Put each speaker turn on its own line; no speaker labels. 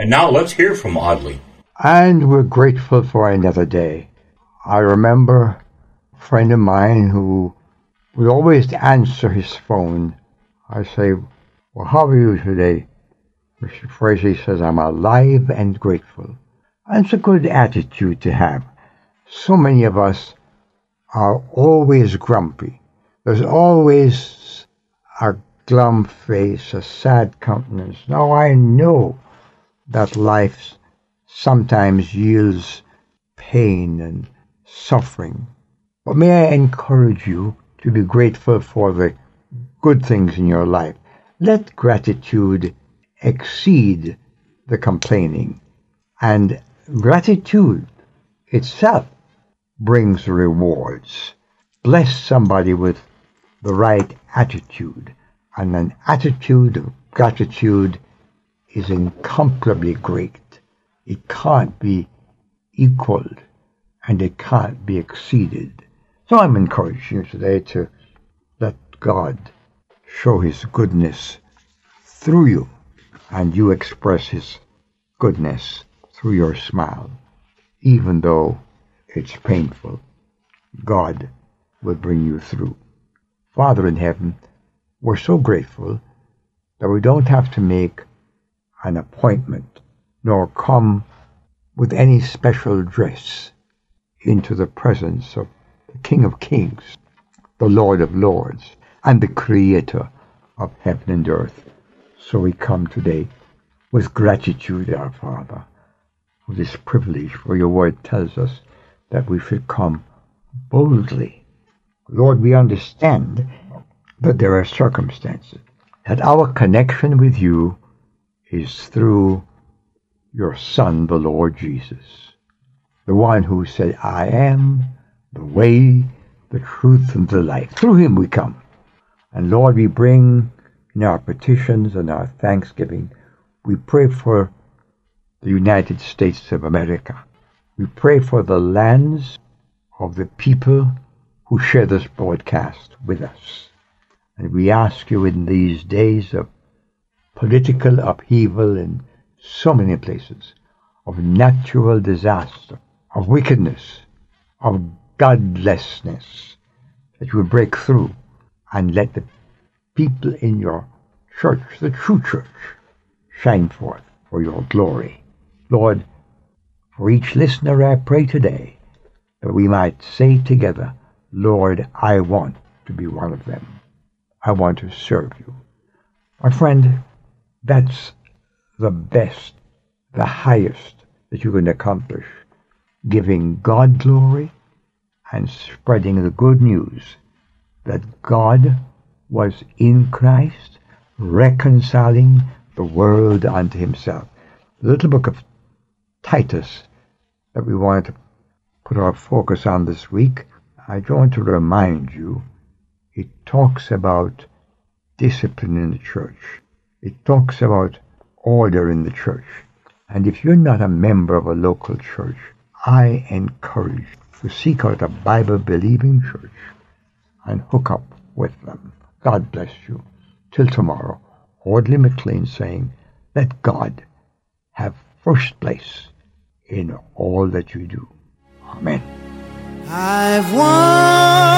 And now let's hear from Audley.
And we're grateful for another day. I remember a friend of mine who would always answer his phone. I say, Well, how are you today? Mr. Fraser says, I'm alive and grateful. And it's a good attitude to have. So many of us are always grumpy. There's always a glum face, a sad countenance. Now I know that life sometimes yields pain and suffering. But may I encourage you to be grateful for the good things in your life. Let gratitude exceed the complaining. And gratitude itself brings rewards. Bless somebody with the right attitude. And an attitude of gratitude is incomparably great. It can't be equaled and it can't be exceeded. So I'm encouraging you today to let God show His goodness through you and you express His goodness through your smile. Even though it's painful, God will bring you through. Father in heaven, we're so grateful that we don't have to make an appointment nor come with any special dress into the presence of the King of Kings, the Lord of Lords, and the Creator of heaven and earth. So we come today with gratitude, our Father, for this privilege, for your word tells us that we should come boldly. Lord, we understand that there are circumstances, that our connection with you is through your Son, the Lord Jesus, the one who said, I am the way, the truth, and the life. Through him we come. And Lord, we bring in our petitions and our thanksgiving, we pray for the United States of America. We pray for the lands of the people who share this broadcast with us. And we ask you in these days of political upheaval in so many places, of natural disaster, of wickedness, of godlessness, that you will break through and let the people in your church, the true church, shine forth for your glory. Lord, for each listener I pray today that we might say together, Lord, I want to be one of them. I want to serve you. My friend, that's the best, the highest that you can accomplish. Giving God glory and spreading the good news that God was in Christ, reconciling the world unto himself. The little book of Titus that we wanted to put our focus on this week, I want to remind you, it talks about discipline in the church. It talks about order in the church. And if you're not a member of a local church, I encourage you to seek out a Bible believing church and hook up with them. God bless you. Till tomorrow, Audley McLean saying, let God have first place in all that you do. Amen.
I've wandered